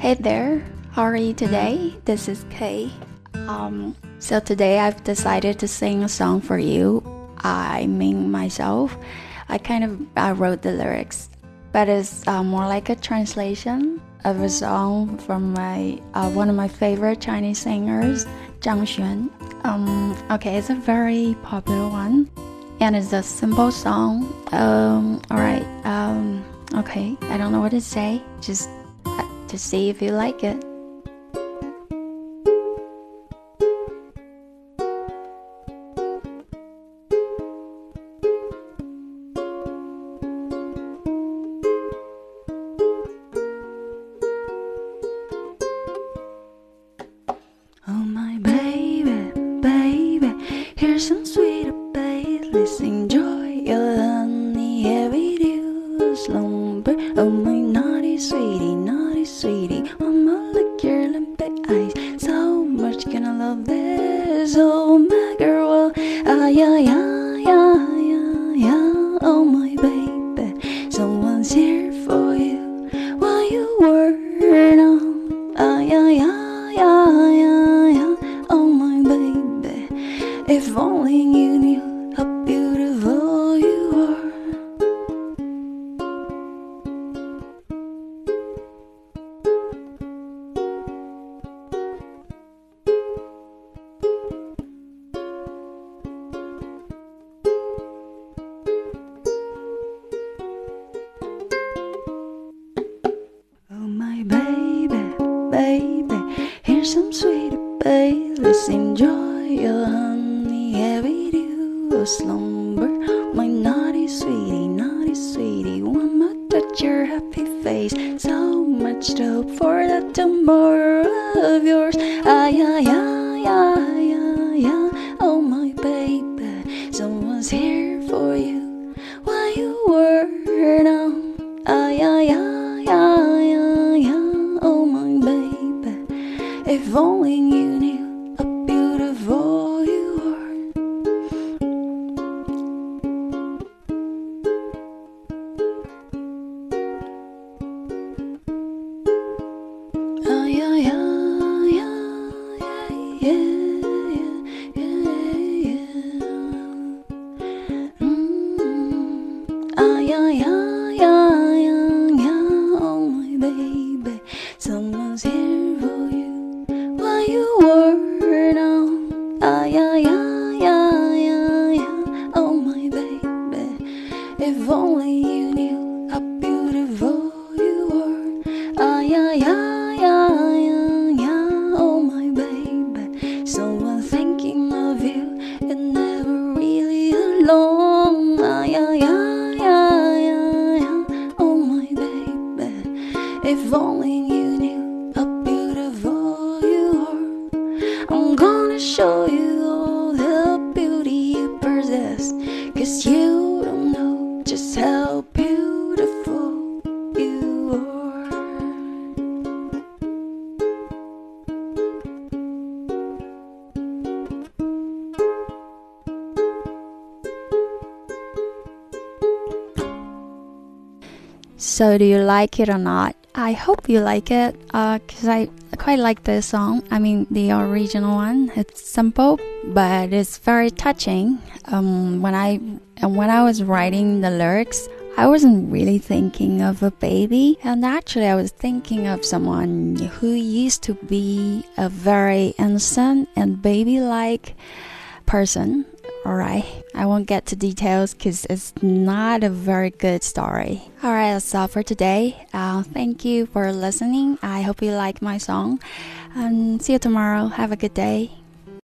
Hey there, how are you today? This is Kay. Um, so today I've decided to sing a song for you. I mean myself. I kind of I wrote the lyrics, but it's uh, more like a translation of a song from my uh, one of my favorite Chinese singers, Zhang Xuan. Um, okay, it's a very popular one, and it's a simple song. Um, all right. Um, okay, I don't know what to say. Just to see if you like it. Oh my baby, baby, here's some sweet Let's enjoy your honey every dew slumber. Oh my naughty sweetie, naughty sweetie, mama look your limpid eyes. So much gonna love this, oh my girl. Ah yeah yeah yeah yeah yeah. Oh my baby, someone's here for you while you were on. Ah yeah yeah yeah yeah yeah. Oh my baby, if only you knew how beautiful baby, baby, here's some sweet babe. Let's enjoy your honey every dew slumber. My naughty sweetie, naughty sweetie, one more touch your happy face. So much to hope for the tomorrow of yours. Ah yeah yeah only you knew yeah yeah yeah. Oh my baby, if only you knew how beautiful you are. Ah yeah yeah yeah yeah. Oh my baby, someone thinking of you never really alone. Ah yeah yeah yeah yeah. Oh my baby, if only you knew how beautiful you are. I'm gonna show Cause you don't know just how beautiful you are. So, do you like it or not? I hope you like it, uh, cause I quite like this song. I mean, the original one. It's simple, but it's very touching. Um, when I when I was writing the lyrics, I wasn't really thinking of a baby, and actually, I was thinking of someone who used to be a very innocent and baby-like person. Alright, I won't get to details because it's not a very good story. Alright, that's all for today. Uh, thank you for listening. I hope you like my song. And see you tomorrow. Have a good day.